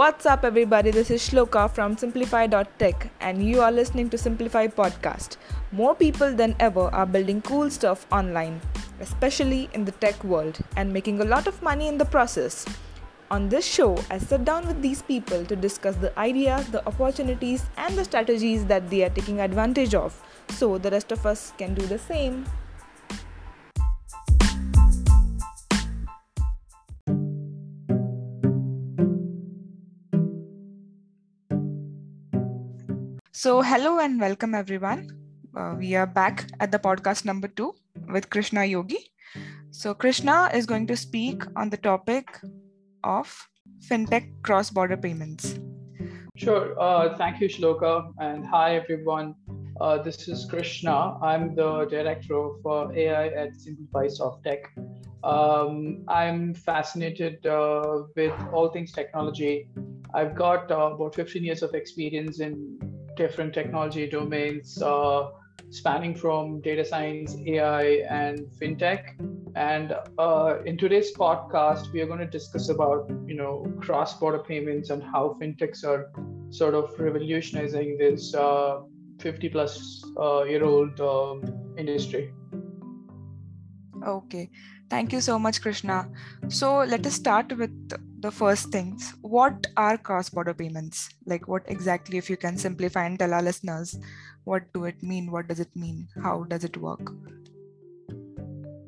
What's up, everybody? This is Shloka from Simplify.tech, and you are listening to Simplify Podcast. More people than ever are building cool stuff online, especially in the tech world, and making a lot of money in the process. On this show, I sit down with these people to discuss the ideas, the opportunities, and the strategies that they are taking advantage of so the rest of us can do the same. So, hello and welcome everyone. Uh, we are back at the podcast number two with Krishna Yogi. So, Krishna is going to speak on the topic of fintech cross border payments. Sure. Uh, thank you, Shloka. And hi, everyone. Uh, this is Krishna. I'm the director uh, AI at Simplify Soft Tech. Um, I'm fascinated uh, with all things technology. I've got uh, about 15 years of experience in different technology domains, uh, spanning from data science, AI, and fintech. And uh, in today's podcast, we are going to discuss about you know cross-border payments and how fintechs are sort of revolutionizing this uh, 50 plus uh, year old um, industry. Okay, thank you so much, Krishna. So let us start with the first things what are cross border payments like what exactly if you can simplify and tell our listeners what do it mean what does it mean how does it work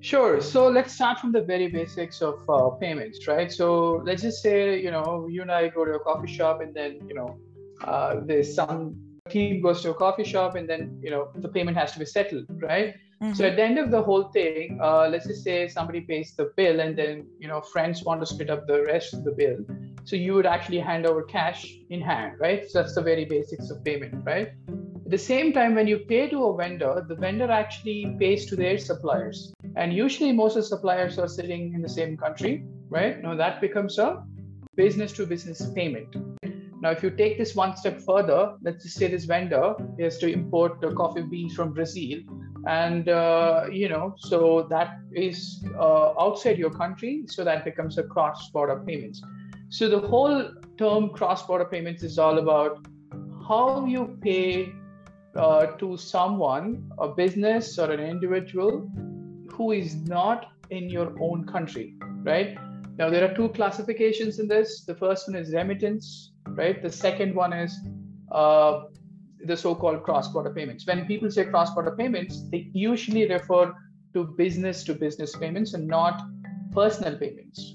Sure. So let's start from the very basics of uh, payments, right? So let's just say, you know, you and I go to a coffee shop and then, you know, uh, there's some team goes to a coffee shop and then, you know, the payment has to be settled, right? Mm-hmm. So at the end of the whole thing, uh, let's just say somebody pays the bill and then you know friends want to split up the rest of the bill. So you would actually hand over cash in hand, right? So that's the very basics of payment, right? At the same time, when you pay to a vendor, the vendor actually pays to their suppliers, and usually most of the suppliers are sitting in the same country, right? Now that becomes a business-to-business payment. Now, if you take this one step further, let's just say this vendor has to import the coffee beans from Brazil and uh, you know so that is uh, outside your country so that becomes a cross border payments. So the whole term cross border payments is all about how you pay uh, to someone a business or an individual who is not in your own country right? Now there are two classifications in this. The first one is remittance right? The second one is uh, the so-called cross-border payments. When people say cross-border payments, they usually refer to business-to-business payments and not personal payments.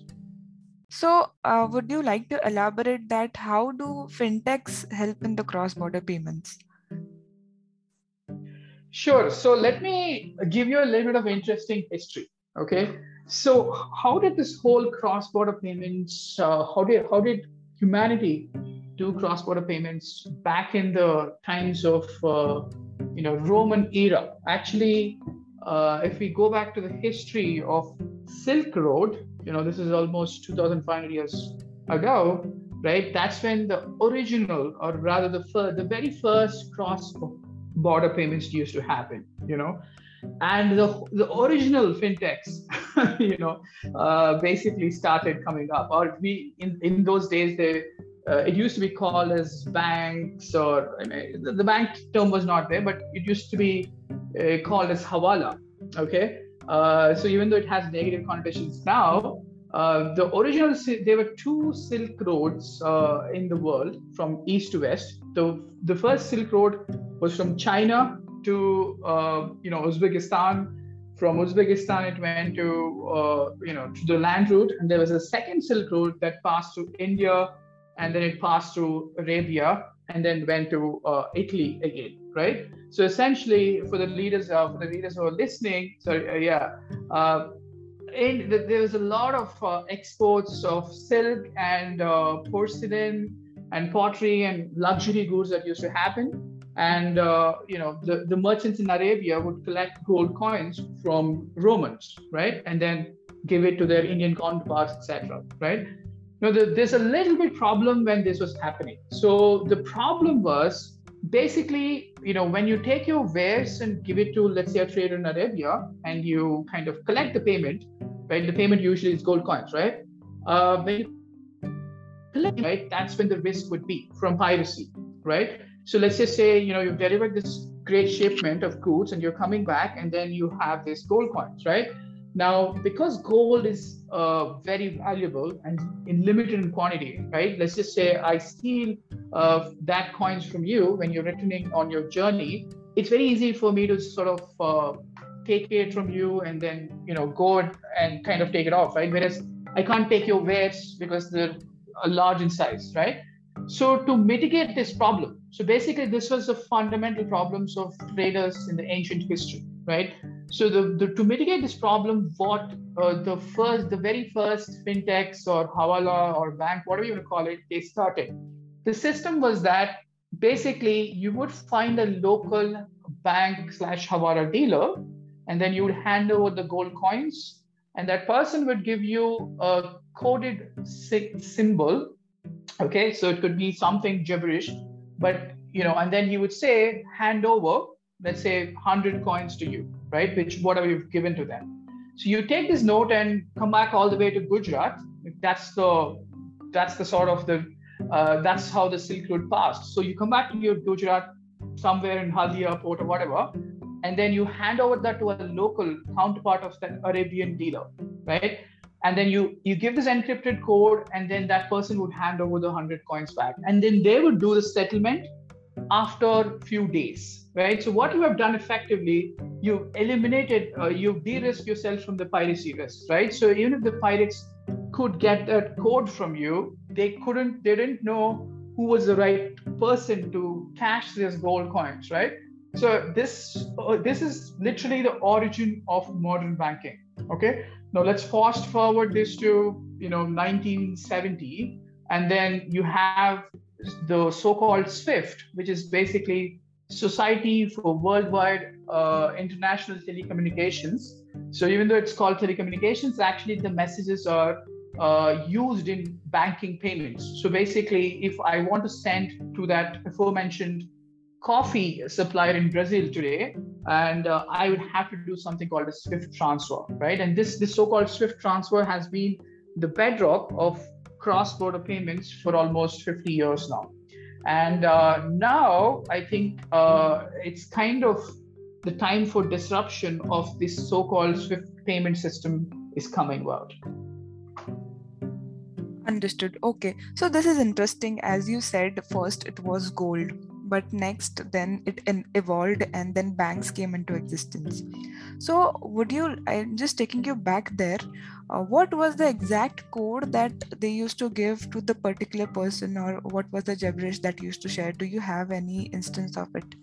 So, uh, would you like to elaborate that? How do fintechs help in the cross-border payments? Sure. So let me give you a little bit of interesting history. Okay. So how did this whole cross-border payments? Uh, how did how did humanity do cross-border payments back in the times of uh, you know Roman era. Actually, uh, if we go back to the history of Silk Road, you know this is almost 2,500 years ago, right? That's when the original, or rather the fir- the very first cross-border payments used to happen. You know, and the the original fintechs, you know, uh, basically started coming up. Or we in in those days they uh, it used to be called as banks or I mean, the, the, bank term was not there but it used to be uh, called as hawala okay? Uh, so even though it has negative connotations now uh, the original there were two silk roads uh, in the world from east to west. The the first silk road was from china to uh, you know uzbekistan. From uzbekistan it went to you know to the land route. And there was a second silk road that passed through india and then it passed through Arabia and then went to uh, Italy again, right? So essentially, for the leaders, uh, for the leaders who are listening, so uh, yeah, uh, in the, there was a lot of uh, exports of silk and porcelain and pottery and luxury goods that used to happen. And you know, the, the merchants in Arabia would collect gold coins from Romans, right, and then give it to their Indian counterparts, etc. Right? The, there's a little bit problem when this was happening. So the problem was basically, you know, when you take your wares and give it to, let's say, a trader in Arabia, and you kind of collect the payment, right? The payment usually is gold coins, right? Uh, when you right? That's when the risk would be from piracy, right? So let's just say, you know, you've delivered this great shipment of goods and you're coming back and then you have this gold coins, right? Now, because gold is uh, very valuable and in limited quantity, right? Let's just say I steal uh, that coins from you when you're returning on your journey. It's very easy for me to sort of uh, take it from you and then you know go and kind of take it off, right? Whereas I can't take your wares because they're large in size, right? So to mitigate this problem, so basically this was the fundamental problems of traders in the ancient history, right? So the, the to mitigate this problem, what uh, the first, the very first fintechs or hawala or bank, whatever you want to call it, they started. The system was that basically you would find a local bank slash hawala dealer, and then you would hand over the gold coins, and that person would give you a coded symbol okay so it could be something gibberish but you know and then he would say hand over let's say 100 coins to you right which what whatever you've given to them. So you take this note and come back all the way to gujarat. That's the that's the sort of the uh, that's how the silk road passed. So you come back to your gujarat somewhere in haldia port or whatever and then you hand over that to a local counterpart of the arabian dealer right? And then you you give this encrypted code and then that person would hand over the 100 coins back. And then they would do the settlement after few days right? So what you have done effectively you eliminated uh, you de-risk yourself from the piracy risk right? So even if the pirates could get that code from you they couldn't they didn't know who was the right person to cash these gold coins right? So this uh, this is literally the origin of modern banking okay? Now let's fast forward this to you know 1970, and then you have the so-called SWIFT, which is basically Society for Worldwide uh, International Telecommunications. So even though it's called telecommunications, actually the messages are uh, used in banking payments. So basically, if I want to send to that aforementioned coffee supplier in Brazil today, and uh, I would have to do something called a Swift transfer, right? And this this so-called Swift transfer has been the bedrock of cross-border payments for almost 50 years now. And uh, now I think uh, it's kind of the time for disruption of this so-called Swift payment system is coming about. Understood. Okay. So this is interesting. As you said, first it was gold but next then it evolved and then banks came into existence. So would you i'm just taking you back there. Uh, what was the exact code that they used to give to the particular person or what was the gibberish that used to share? Do you have any instance of it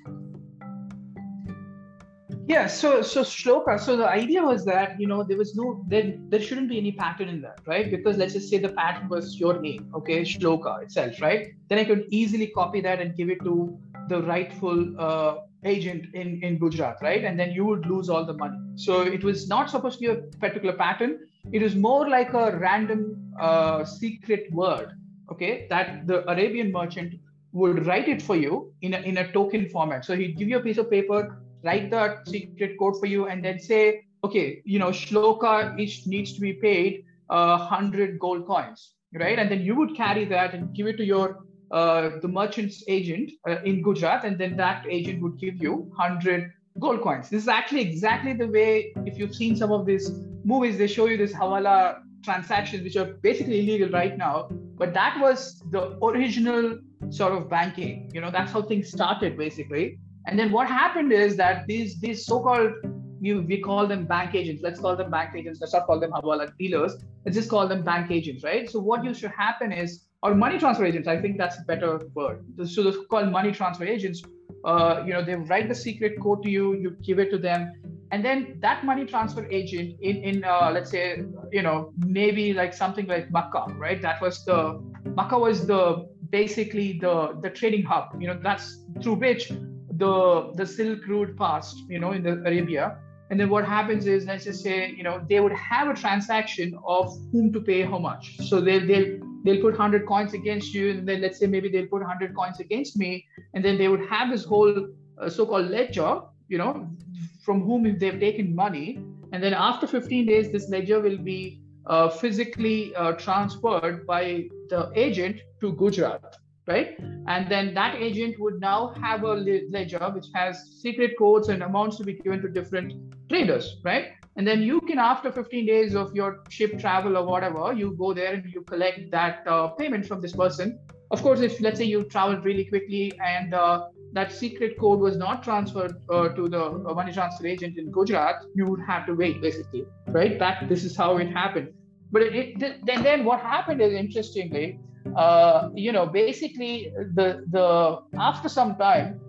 yeah, so so shloka. So the idea was that you know there was no there there shouldn't be any pattern in that, right? Because let's just say the pattern was your name, okay, shloka itself, right? Then I could easily copy that and give it to the rightful uh, agent in in Gujarat, right? And then you would lose all the money. So it was not supposed to be a particular pattern. It was more like a random uh, secret word, okay, that the Arabian merchant would write it for you in a, in a token format. So he'd give you a piece of paper write the secret code for you, and then say, okay, you know, Shloka each needs to be paid uh, 100 gold coins, right? And then you would carry that and give it to your uh, the merchant's agent uh, in Gujarat, and then that agent would give you 100 gold coins. This is actually exactly the way, if you've seen some of these movies, they show you this Hawala transactions, which are basically illegal right now. But that was the original sort of banking. You know, that's how things started basically. And then what happened is that these these so-called you we call them bank agents. Let's call them bank agents. Let's not call them hawala dealers. Let's just call them bank agents, right? So what used to happen is, or money transfer agents. I think that's a better word. So they're called money transfer agents. Uh, you know, they write the secret code to you. You give it to them, and then that money transfer agent in in uh, let's say you know maybe like something like Makkah, right? That was the Makkah was the basically the the trading hub. You know, that's through which the the Silk Road passed, you know, in the Arabia. And then what happens is, let's just say, you know, they would have a transaction of whom to pay how much. So they'll they'll they'll put 100 coins against you, and then let's say maybe they'll put 100 coins against me, and then they would have this whole uh, so-called ledger, you know, from whom they've taken money, and then after 15 days, this ledger will be uh, physically uh, transferred by the agent to Gujarat, right? And then that agent would now have a ledger which has secret codes and amounts to be given to different traders, right? And then you can, after 15 days of your ship travel or whatever, you go there and you collect that uh, payment from this person. Of course, if let's say you traveled really quickly and uh, that secret code was not transferred uh, to the uh, money transfer agent in Gujarat, you would have to wait basically, right? That this is how it happened. But it, it, then then what happened is interestingly, uh, you know, basically the the after some time,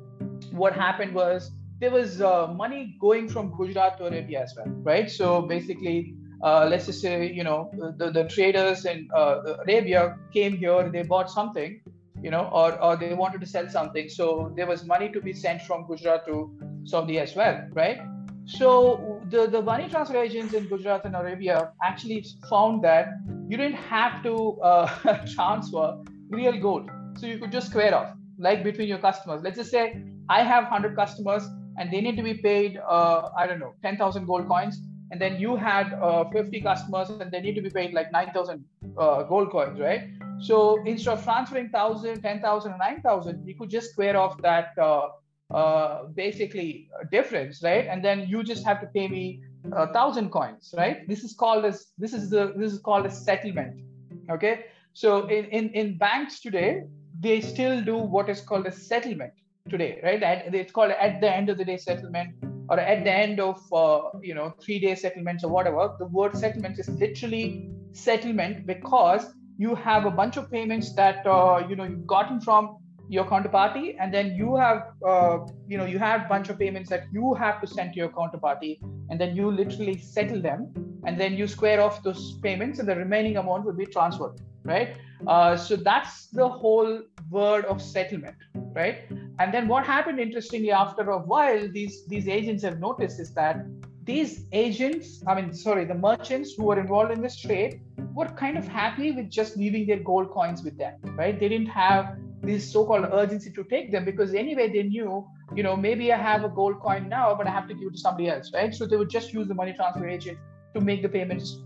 what happened was there was uh, money going from Gujarat to Arabia as well, right? So basically. Uh, let's just say you know the, the traders in uh, Arabia came here, they bought something, you know, or, or they wanted to sell something. So there was money to be sent from Gujarat to Saudi as well, right? So the, the money transfer agents in Gujarat and Arabia actually found that you didn't have to uh, transfer real gold. So you could just square off, like between your customers. Let's just say I have 100 customers and they need to be paid, uh, I don't know, 10,000 gold coins. And then you had uh, 50 customers and they need to be paid like 9,000 uh, gold coins, right? So instead of transferring 1,000, 10,000, or 9,000, you could just square off that uh, uh, basically difference, right? And then you just have to pay me a thousand coins, right? This is called as this is the this is called a settlement. Okay. So in, in, in banks today, they still do what is called a settlement today, right? At, it's called at the end of the day settlement or at the end of uh, you know three day settlements or whatever. The word settlement is literally settlement because you have a bunch of payments that uh, you know you've gotten from your counterparty and then you have uh, you know you have bunch of payments that you have to send to your counterparty and then you literally settle them and then you square off those payments and the remaining amount will be transferred right uh, so that's the whole word of settlement right and then what happened interestingly after a while these these agents have noticed is that these agents, I mean, sorry, the merchants who were involved in this trade were kind of happy with just leaving their gold coins with them, right? They didn't have this so-called urgency to take them because anyway they knew, you know, maybe I have a gold coin now, but I have to give it to somebody else, right? So they would just use the money transfer agent to make the payments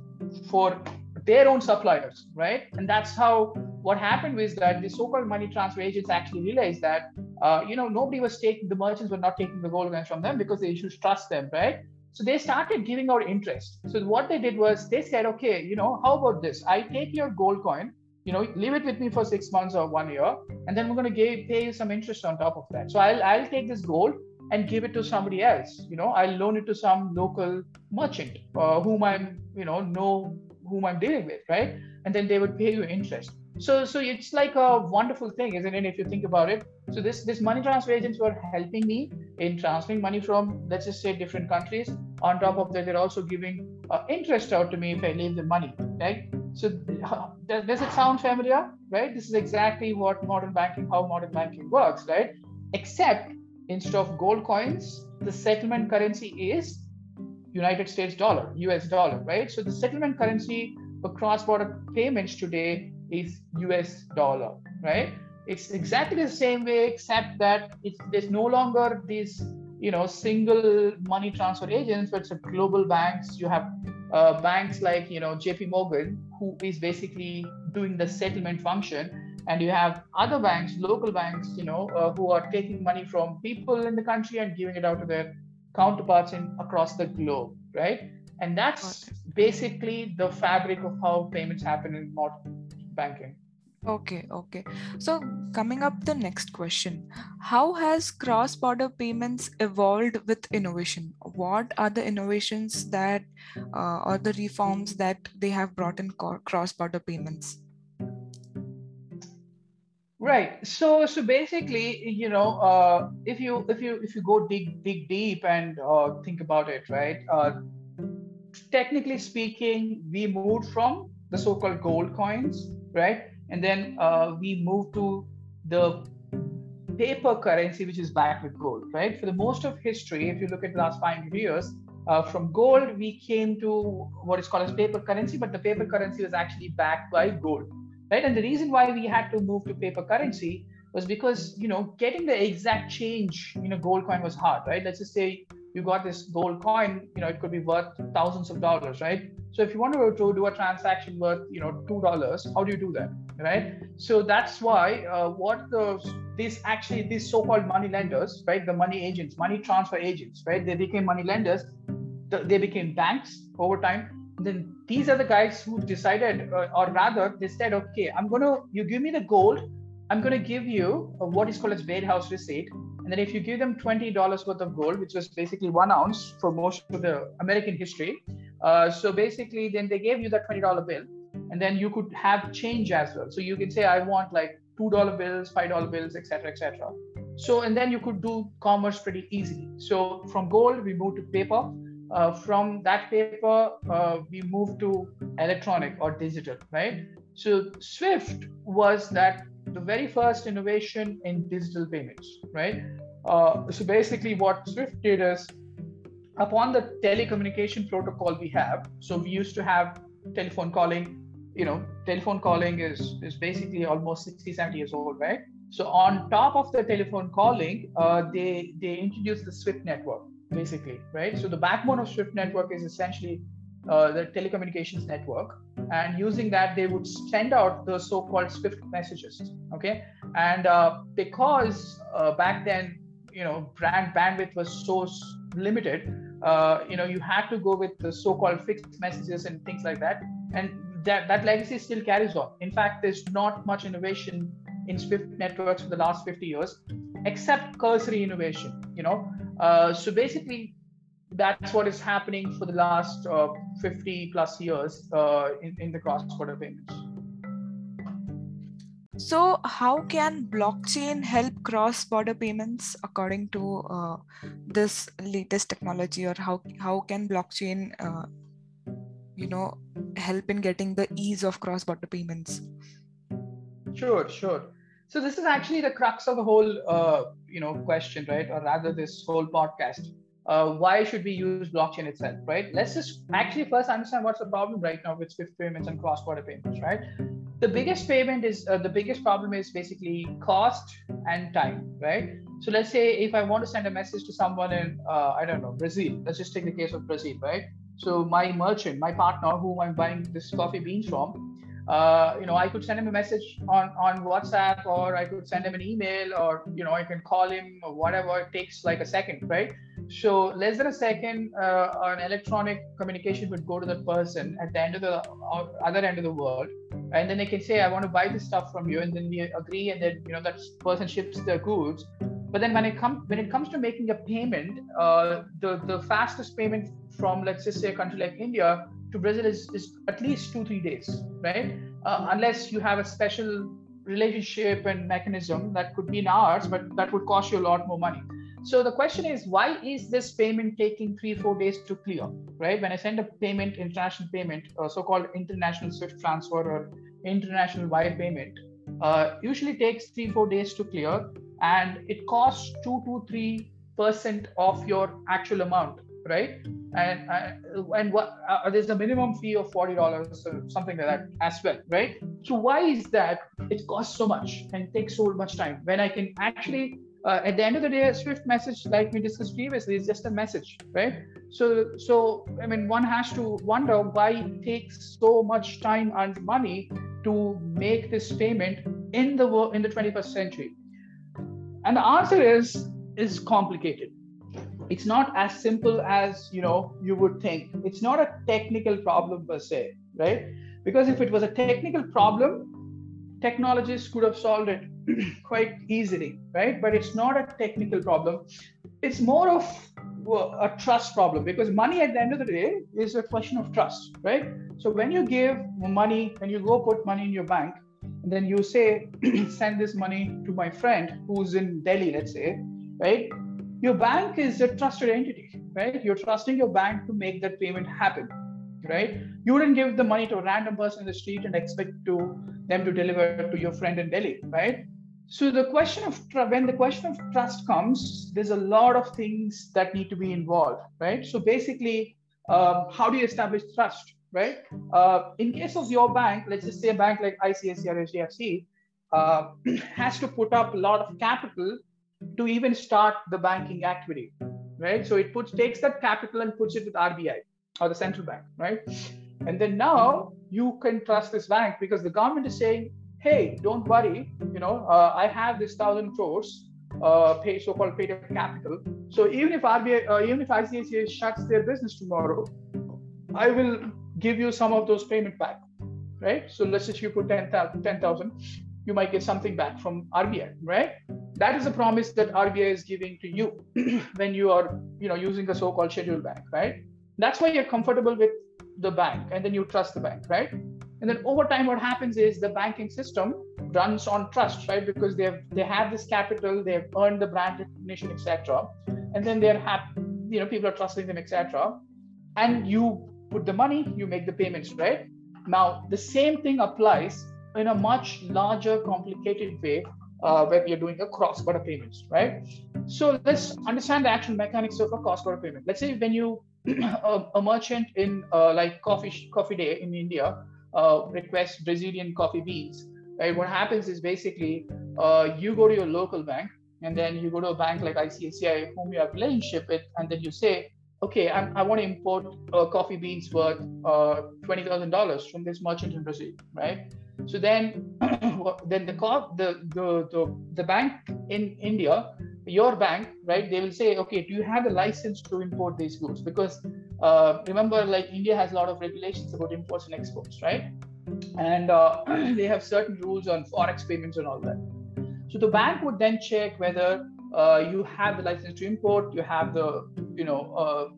for their own suppliers, right? And that's how what happened was that the so-called money transfer agents actually realized that, uh, you know, nobody was taking the merchants were not taking the gold coins from them because they should trust them, right? So they started giving out interest. So what they did was they said, okay, you know, how about this? I take your gold coin, you know, leave it with me for six months or one year, and then we're going to pay you some interest on top of that. So I'll I'll take this gold and give it to somebody else. You know, I'll loan it to some local merchant uh, whom I'm, you know, know whom I'm dealing with, right? And then they would pay you interest. So so it's like a wonderful thing, isn't it? If you think about it. So this this money transfer agents were helping me in transferring money from let's just say different countries. On top of that, they're also giving uh, interest out to me if I leave the money, right? So uh, does, does it sound familiar, right? This is exactly what modern banking, how modern banking works, right? Except instead of gold coins, the settlement currency is United States dollar, US dollar, right? So the settlement currency for cross-border payments today is US dollar, right? It's exactly the same way, except that it's there's no longer these you know single money transfer agents, but it's a global banks. You have uh, banks like you know JP Morgan, who is basically doing the settlement function, and you have other banks, local banks, you know, uh, who are taking money from people in the country and giving it out to their counterparts in across the globe, right? And that's basically the fabric of how payments happen in modern banking. Okay, okay. So, coming up the next question How has cross border payments evolved with innovation? What are the innovations that, uh, or the reforms that they have brought in cross border payments? Right. So, so basically, you know, uh, if you if you if you go dig dig deep and uh, think about it, right? Uh, technically speaking, we moved from the so-called gold coins right? And then uh, we move to the paper currency, which is backed with gold, right? For the most of history, if you look at the last 500 years, uh, from gold, we came to what is called as paper currency, but the paper currency was actually backed by gold, right? And the reason why we had to move to paper currency was because, you know, getting the exact change in a gold coin was hard, right? Let's just say you got this gold coin, you know, it could be worth thousands of dollars, right? So if you want to do a transaction worth, you know, two dollars, how do you do that, right? So that's why uh, what the these actually these so-called money lenders, right, the money agents, money transfer agents, right, they became money lenders. They became banks over time. Then these are the guys who decided, uh, or rather, they said, okay, I'm gonna you give me the gold, I'm gonna give you what is called as warehouse receipt, and then if you give them $20 worth of gold, which was basically one ounce for most of the American history, uh, so basically, then they gave you that $20 bill, and then you could have change as well. So you can say, I want like $2 bills, $5 bills, etc., etc. So, and then you could do commerce pretty easily. So from gold, we moved to paper. Uh, from that paper, uh, we moved to electronic or digital, right? So Swift was that the very first innovation in digital payments, right? Uh, so basically, what Swift did is upon the telecommunication protocol we have, so we used to have telephone calling. You know, telephone calling is is basically almost 60, 70 years old, right? So on top of the telephone calling, uh, they they introduced the Swift network, basically, right? So the backbone of Swift network is essentially uh, the telecommunications network, and using that they would send out the so-called Swift messages. Okay, and uh, because uh, back then, you know, brand bandwidth was so limited, uh, you know you had to go with the so-called fixed messages and things like that and that, that legacy still carries on in fact there's not much innovation in swift networks for the last 50 years except cursory innovation you know uh, so basically that's what is happening for the last uh, 50 plus years uh, in, in the cross-border payments so, how can blockchain help cross border payments according to uh, this latest technology, or how, how can blockchain, uh, you know, help in getting the ease of cross border payments? Sure, sure. So, this is actually the crux of the whole, uh, you know, question, right? Or rather, this whole podcast. Uh, why should we use blockchain itself, right? Let's just actually first understand what's the problem right now with Swift payments and cross-border payments, right? the biggest payment is uh, the biggest problem is basically cost and time right so let's say if i want to send a message to someone in uh, i don't know brazil let's just take the case of brazil right so my merchant my partner who i'm buying this coffee beans from uh, you know i could send him a message on on whatsapp or i could send him an email or you know i can call him or whatever it takes like a second right so less than a second, uh, an electronic communication would go to the person at the end of the other end of the world, and then they can say, "I want to buy this stuff from you," and then we agree, and then you know that person ships the goods. But then when it comes when it comes to making a payment, uh, the the fastest payment from let's just say a country like India to Brazil is, is at least two three days, right? Uh, unless you have a special relationship and mechanism that could be in hours, but that would cost you a lot more money. So the question is, why is this payment taking three, four days to clear, right? When I send a payment, international payment, or so-called international SWIFT transfer or international wire payment, uh, usually takes three, four days to clear, and it costs two to three percent of your actual amount, right? And uh, and what uh, there's a minimum fee of forty dollars or something like that as well, right? So why is that? It costs so much and takes so much time when I can actually uh, at the end of the day, a Swift message, like we discussed previously, is just a message, right? So, so I mean, one has to wonder why it takes so much time and money to make this payment in the world in the 21st century. And the answer is is complicated. It's not as simple as you know you would think. It's not a technical problem per se, right? Because if it was a technical problem, technologists could have solved it quite easily, right? But it's not a technical problem. It's more of a trust problem because money at the end of the day is a question of trust, right? So when you give money, when you go put money in your bank, and then you say, send this money to my friend who's in Delhi, let's say, right? Your bank is a trusted entity, right? You're trusting your bank to make that payment happen, right? You wouldn't give the money to a random person in the street and expect to them to deliver to your friend in Delhi, right? So the question of when the question of trust comes, there's a lot of things that need to be involved, right? So basically, um, how do you establish trust, right? Uh, in case of your bank, let's just say a bank like ICICI or HDFC uh, has to put up a lot of capital to even start the banking activity, right? So it puts takes that capital and puts it with RBI or the central bank, right? And then now you can trust this bank because the government is saying, hey, don't worry, you know, uh, I have this thousand crores uh, pay so-called paid up capital. So even if RBI, uh, even if ICICI shuts their business tomorrow, I will give you some of those payment back, right? So let's just you put 10,000, 10, you might get something back from RBI, right? That is a promise that RBI is giving to you when you are, you know, using the so-called scheduled bank, right? That's why you're comfortable with the bank and then you trust the bank, right? And then over time, what happens is the banking system runs on trust, right? Because they have they have this capital, they have earned the brand recognition, etc. And then they're happy, you know, people are trusting them, etc. And you put the money, you make the payments, right? Now the same thing applies in a much larger, complicated way uh, when you're doing a cross-border payments, right? So let's understand the actual mechanics of a cross-border payment. Let's say when you a, a, merchant in uh, like coffee coffee day in India uh, requests Brazilian coffee beans, right? What happens is basically uh, you go to your local bank and then you go to a bank like ICICI whom you have relationship with, and then you say, okay, I'm, i want to import uh, coffee beans worth uh, twenty thousand dollars from this merchant in Brazil, right? So then, then the, the the the the bank in India your bank, right, they will say, okay, do you have a license to import these goods? Because uh, remember, like India has a lot of regulations about imports and exports, right? And uh, they have certain rules on forex payments and all that. So the bank would then check whether uh, you have the license to import, you have the, you know, uh,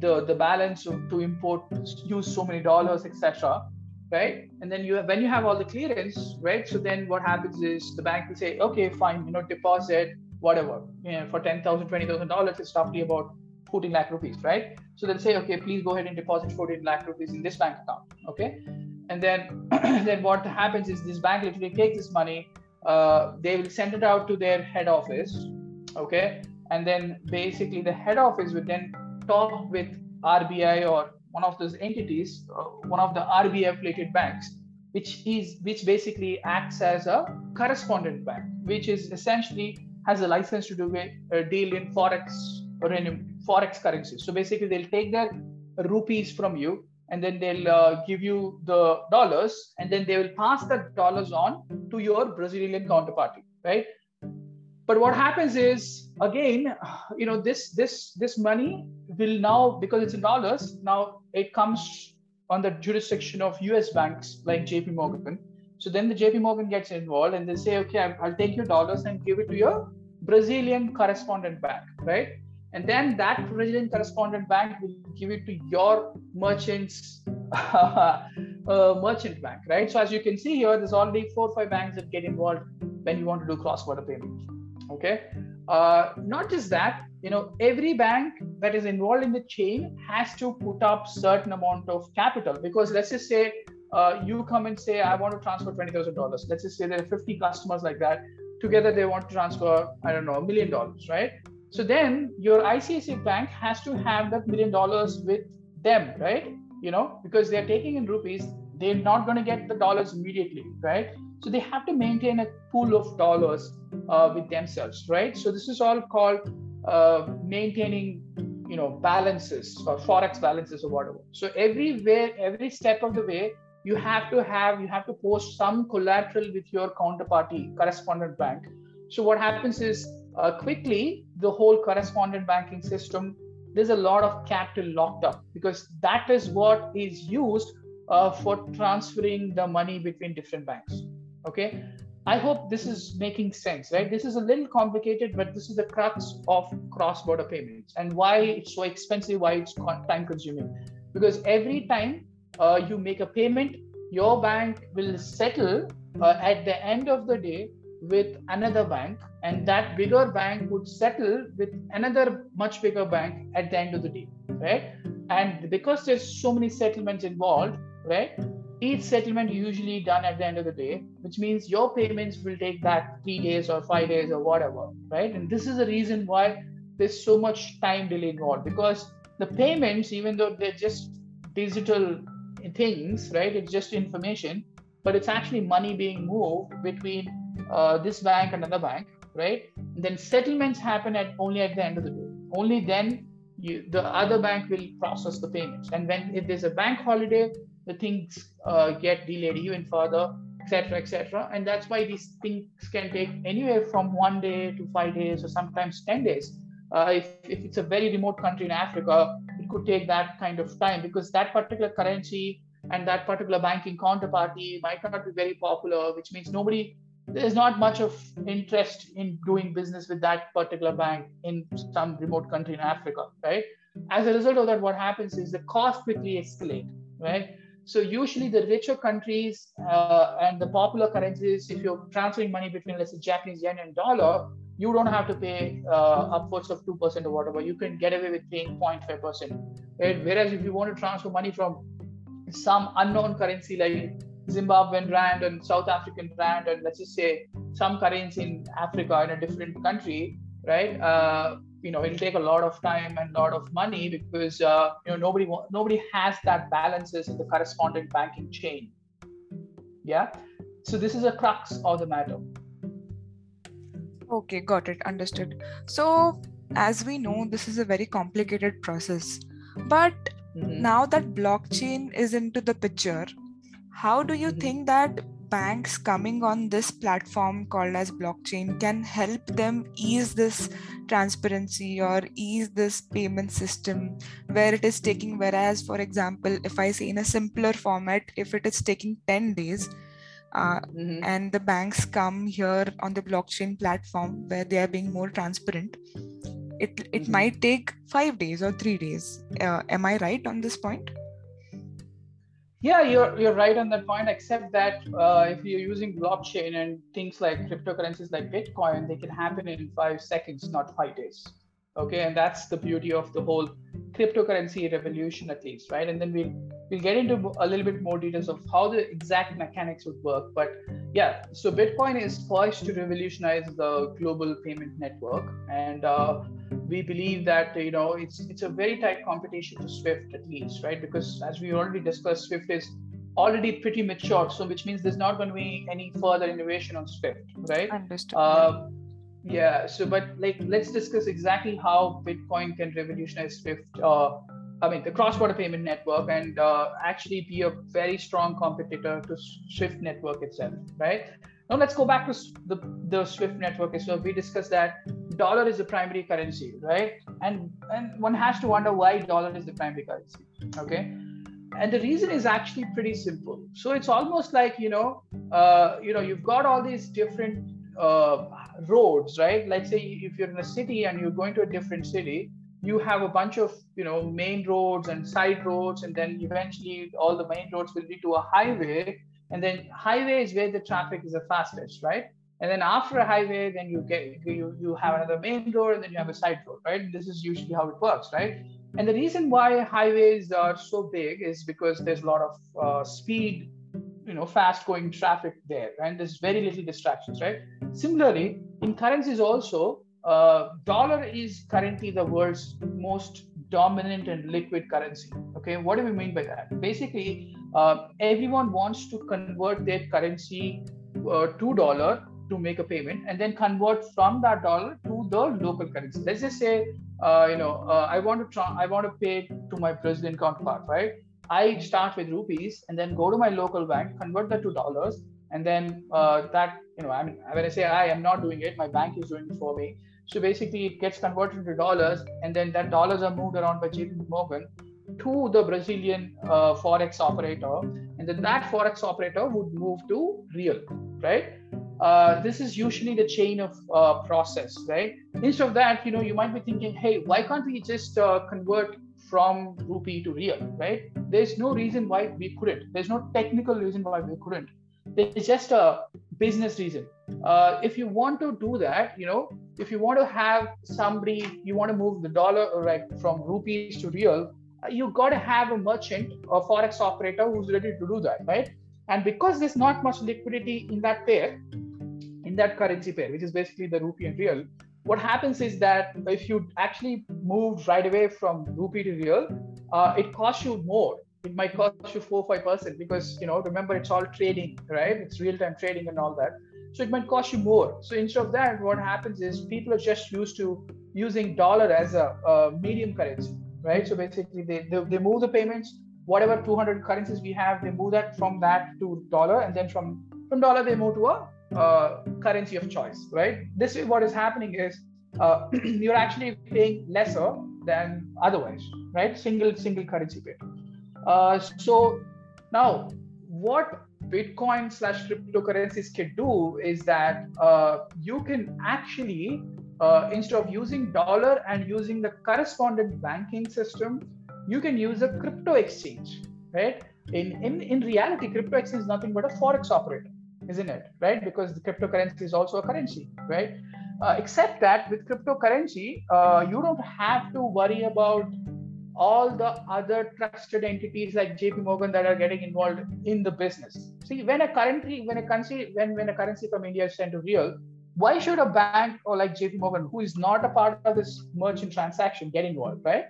the the balance to, to import, use so many dollars, etc right and then you have, when you have all the clearance right so then what happens is the bank will say okay fine you know deposit whatever you know, for 10000 20000 dollars it's roughly about 14 lakh rupees right? So they'll say okay please go ahead and deposit 14 lakh rupees in this bank account okay? And then then what happens is this bank literally takes this money uh, they will send it out to their head office okay? And then basically the head office would then talk with rbi or one of those entities uh, one of the rbi affiliated banks which is which basically acts as a correspondent bank which is essentially has a license to do a, deal in forex or in forex currency. So basically, they'll take their rupees from you and then they'll uh, give you the dollars and then they will pass the dollars on to your Brazilian counterparty, right? But what happens is again, you know, this this this money will now because it's in dollars now it comes on the jurisdiction of U.S. banks like J.P. Morgan. So then the JP Morgan gets involved and they say, okay, I'll take your dollars and give it to your Brazilian correspondent bank, right? And then that Brazilian correspondent bank will give it to your merchant's uh, merchant bank, right? So as you can see here, there's already four or five banks that get involved when you want to do cross-border payments. Okay. Uh, not just that, you know, every bank that is involved in the chain has to put up certain amount of capital because let's just say uh, you come and say, I want to transfer $20,000. Let's just say there are 50 customers like that together they want to transfer i don't know a million dollars right? So then your icici bank has to have that million dollars with them right? You know because they're taking in rupees they're not going to get the dollars immediately right? So they have to maintain a pool of dollars uh, with themselves right? So this is all called uh, maintaining you know balances or forex balances or whatever. So everywhere every step of the way you have to have you have to post some collateral with your counterparty correspondent bank. So what happens is uh, quickly the whole correspondent banking system there's a lot of capital locked up because that is what is used uh, for transferring the money between different banks. Okay? I hope this is making sense right? This is a little complicated but this is the crux of cross border payments and why it's so expensive why it's time consuming because every time uh, you make a payment, your bank will settle uh, at the end of the day with another bank, and that bigger bank would settle with another much bigger bank at the end of the day, right? And because there's so many settlements involved, right? Each settlement usually done at the end of the day, which means your payments will take that three days or five days or whatever, right? And this is the reason why there's so much time delay involved because the payments, even though they're just digital things, right? It's just information, but it's actually money being moved between uh, this bank and another bank, right? And then settlements happen at only at the end of the day. Only then you, the other bank will process the payments. And when if there's a bank holiday, the things uh, get delayed even further, etc., etc. And that's why these things can take anywhere from one day to five days, or sometimes ten days. Uh, if, if it's a very remote country in Africa, could take that kind of time because that particular currency and that particular banking counterparty might not be very popular, which means nobody there's not much of interest in doing business with that particular bank in some remote country in Africa, right? As a result of that, what happens is the cost quickly escalate, right? So usually the richer countries uh, and the popular currencies, if you're transferring money between let's say Japanese yen and dollar, you don't have to pay uh, upwards of 2% or whatever. You can get away with paying 0.5%. Right? Whereas if you want to transfer money from some unknown currency like Zimbabwean rand and South African rand, and let's just say some currency in Africa in a different country, right? Uh, you know, it'll take a lot of time and a lot of money because uh, you know nobody nobody has that balances in the correspondent banking chain. Yeah, so this is a crux of the matter. Okay, got it. Understood. So, as we know, this is a very complicated process, but mm-hmm. now that blockchain is into the picture how do you mm-hmm. think that banks coming on this platform called as blockchain can help them ease this transparency or ease this payment system where it is taking whereas for example if i say in a simpler format if it is taking 10 days uh, mm-hmm. and the banks come here on the blockchain platform where they are being more transparent it it mm-hmm. might take 5 days or 3 days uh, am i right on this point yeah, you're you're right on that point. Except that uh, if you're using blockchain and things like cryptocurrencies like Bitcoin, they can happen in five seconds, not five days. Okay, and that's the beauty of the whole cryptocurrency revolution, at least, right? And then we'll we'll get into a little bit more details of how the exact mechanics would work. But yeah, so Bitcoin is poised to revolutionize the global payment network, and uh, we believe that you know it's it's a very tight competition to Swift at least, right? Because as we already discussed, Swift is already pretty mature, so which means there's not going to be any further innovation on Swift, right? Understood. Uh, yeah. So, but like, let's discuss exactly how Bitcoin can revolutionize Swift. Uh, I mean, the cross-border payment network, and uh, actually be a very strong competitor to Swift network itself, right? Now let's go back to the, the Swift network. So we discussed that dollar is the primary currency, right? And and one has to wonder why dollar is the primary currency. Okay, and the reason is actually pretty simple. So it's almost like you know, uh, you know, you've got all these different uh, roads, right? Like say if you're in a city and you're going to a different city, you have a bunch of you know main roads and side roads, and then eventually all the main roads will lead to a highway and then highway is where the traffic is the fastest right? And then after a highway then you get you you have another main road and then you have a side road right? This is usually how it works right? And the reason why highways are so big is because there's a lot of uh, speed you know fast going traffic there and there's very little distractions right? Similarly in currencies also uh, dollar is currently the world's most dominant and liquid currency okay? What do we mean by that? Basically uh, everyone wants to convert their currency uh, to dollar to make a payment and then convert from that dollar to the local currency. Let's just say uh, you know uh, i want to try i want to pay to my brazilian counterpart right i start with rupees and then go to my local bank convert that to dollars and then uh, that you know i mean when i say i am not doing it my bank is doing it for me so basically it gets converted into dollars and then that dollars are moved around by jp morgan to the Brazilian uh, forex operator, and then that forex operator would move to real, right? Uh, this is usually the chain of uh, process, right? Instead of that, you know, you might be thinking, hey, why can't we just uh, convert from rupee to real, right? There's no reason why we couldn't. There's no technical reason why we couldn't. There's just a business reason. Uh, if you want to do that, you know, if you want to have somebody, you want to move the dollar right from rupees to real, you got to have a merchant or forex operator who's ready to do that, right? And because there's not much liquidity in that pair, in that currency pair, which is basically the rupee and real, what happens is that if you actually move right away from rupee to real, uh, it costs you more. It might cost you four five percent because you know remember it's all trading, right? It's real time trading and all that. So it might cost you more. So instead of that, what happens is people are just used to using dollar as a, a medium currency, right? So basically, they, they, they move the payments, whatever 200 currencies we have, they move that from that to dollar, and then from from dollar they move to a uh, currency of choice, right? This is what is happening is uh, you're actually paying lesser than otherwise, right? Single single currency pay. Uh, so now, what Bitcoin slash cryptocurrencies can do is that uh, you can actually uh, instead of using dollar and using the correspondent banking system, you can use a crypto exchange, right? In, in, in reality, crypto exchange is nothing but a forex operator, isn't it? Right? Because the cryptocurrency is also a currency, right? Uh, except that with cryptocurrency, uh, you don't have to worry about all the other trusted entities like JP Morgan that are getting involved in the business. See, when a currency, when a currency, when, when a currency from India is sent to real, why should a bank or like JP Morgan, who is not a part of this merchant transaction, get involved, right?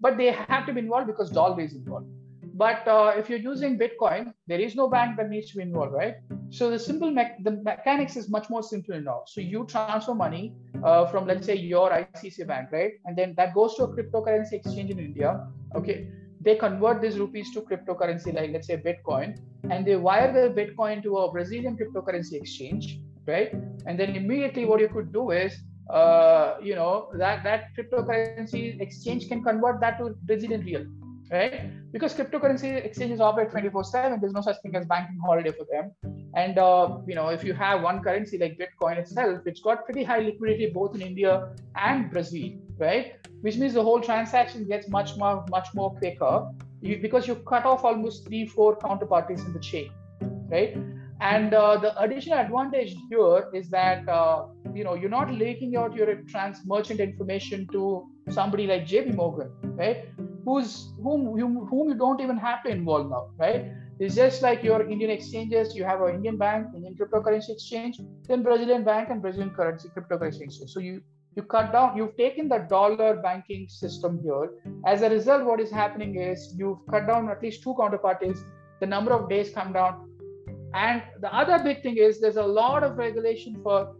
But they have to be involved because dollar is involved. But uh, if you're using Bitcoin, there is no bank that needs to be involved, right? So the simple me- the mechanics is much more simple now. So you transfer money uh, from let's say your ICICI bank, right, and then that goes to a cryptocurrency exchange in India. Okay, they convert these rupees to cryptocurrency, like let's say Bitcoin, and they wire the Bitcoin to a Brazilian cryptocurrency exchange, right? And then immediately what you could do is uh, you know that that cryptocurrency exchange can convert that to Brazilian real, right? Because cryptocurrency exchanges operate 24/7. There's no such thing as banking holiday for them. And uh, you know, if you have one currency like Bitcoin itself, it's got pretty high liquidity both in India and Brazil, right? Which means the whole transaction gets much more much more quicker you, because you cut off almost three four counterparties in the chain, right? And uh, the additional advantage here is that uh, you know you're not leaking out your trans merchant information to somebody like JP Morgan, right? Who's whom whom you don't even have to involve now, right? It's just like your Indian exchanges. You have an Indian bank, Indian cryptocurrency exchange, then Brazilian bank and Brazilian currency cryptocurrency exchange. So you you cut down. You've taken the dollar banking system here. As a result, what is happening is you've cut down at least two counterparties. The number of days come down and the other big thing is there's a lot of regulation for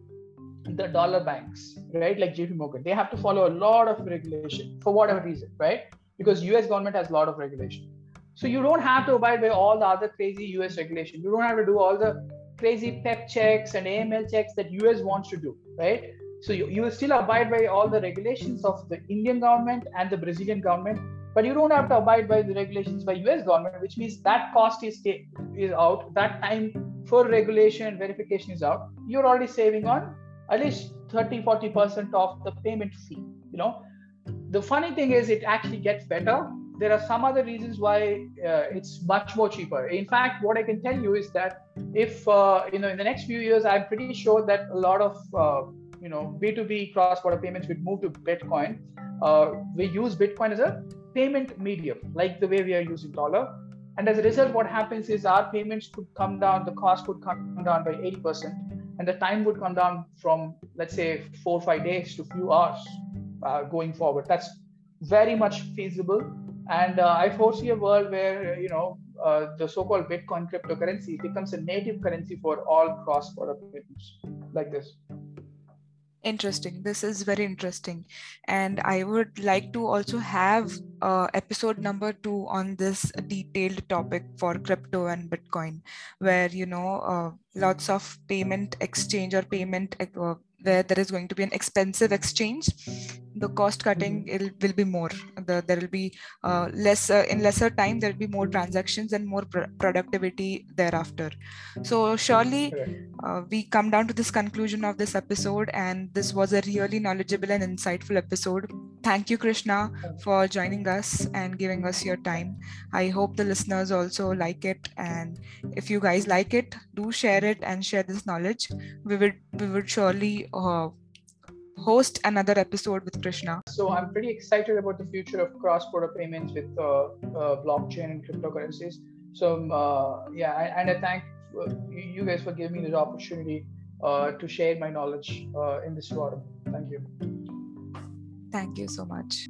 the dollar banks, right? Like JP Morgan. They have to follow a lot of regulation for whatever reason, right? Because US government has a lot of regulation. So you don't have to abide by all the other crazy US regulation. You don't have to do all the crazy PEP checks and AML checks that US wants to do, right? So you, you will still abide by all the regulations of the Indian government and the Brazilian government but you don't have to abide by the regulations by US government, which means that cost is, is out, that time for regulation and verification is out. You're already saving on at least 30, 40% of the payment fee. You know, the funny thing is it actually gets better. There are some other reasons why uh, it's much more cheaper. In fact, what I can tell you is that if uh, you know in the next few years, I'm pretty sure that a lot of uh, you know B2B cross-border payments would move to Bitcoin. Uh, we use Bitcoin as a payment medium, like the way we are using dollar. And as a result, what happens is our payments could come down, the cost would come down by 80%, and the time would come down from, let's say, four or five days to few hours uh, going forward. That's very much feasible. And uh, I foresee a world where, you know, uh, the so-called Bitcoin cryptocurrency becomes a native currency for all cross-border payments like this. Interesting. This is very interesting. And i would like to also have uh, episode number two on this detailed topic for crypto and bitcoin where you know uh, lots of payment exchange or payment uh, where there is going to be an expensive exchange the cost cutting mm-hmm. will be more. The, there will be uh, less uh, in lesser time there will be more transactions and more pr- productivity thereafter. So surely uh, we come down to this conclusion of this episode and this was a really knowledgeable and insightful episode. Thank you krishna for joining us and giving us your time. I hope the listeners also like it and if you guys like it do share it and share this knowledge. We would we would surely uh, host another episode with Krishna. So I'm pretty excited about the future of cross-border payments with uh, uh, blockchain and cryptocurrencies. So uh, yeah, and I thank uh, you guys for giving me this opportunity uh, to share my knowledge uh, in this forum. Thank you. Thank you so much.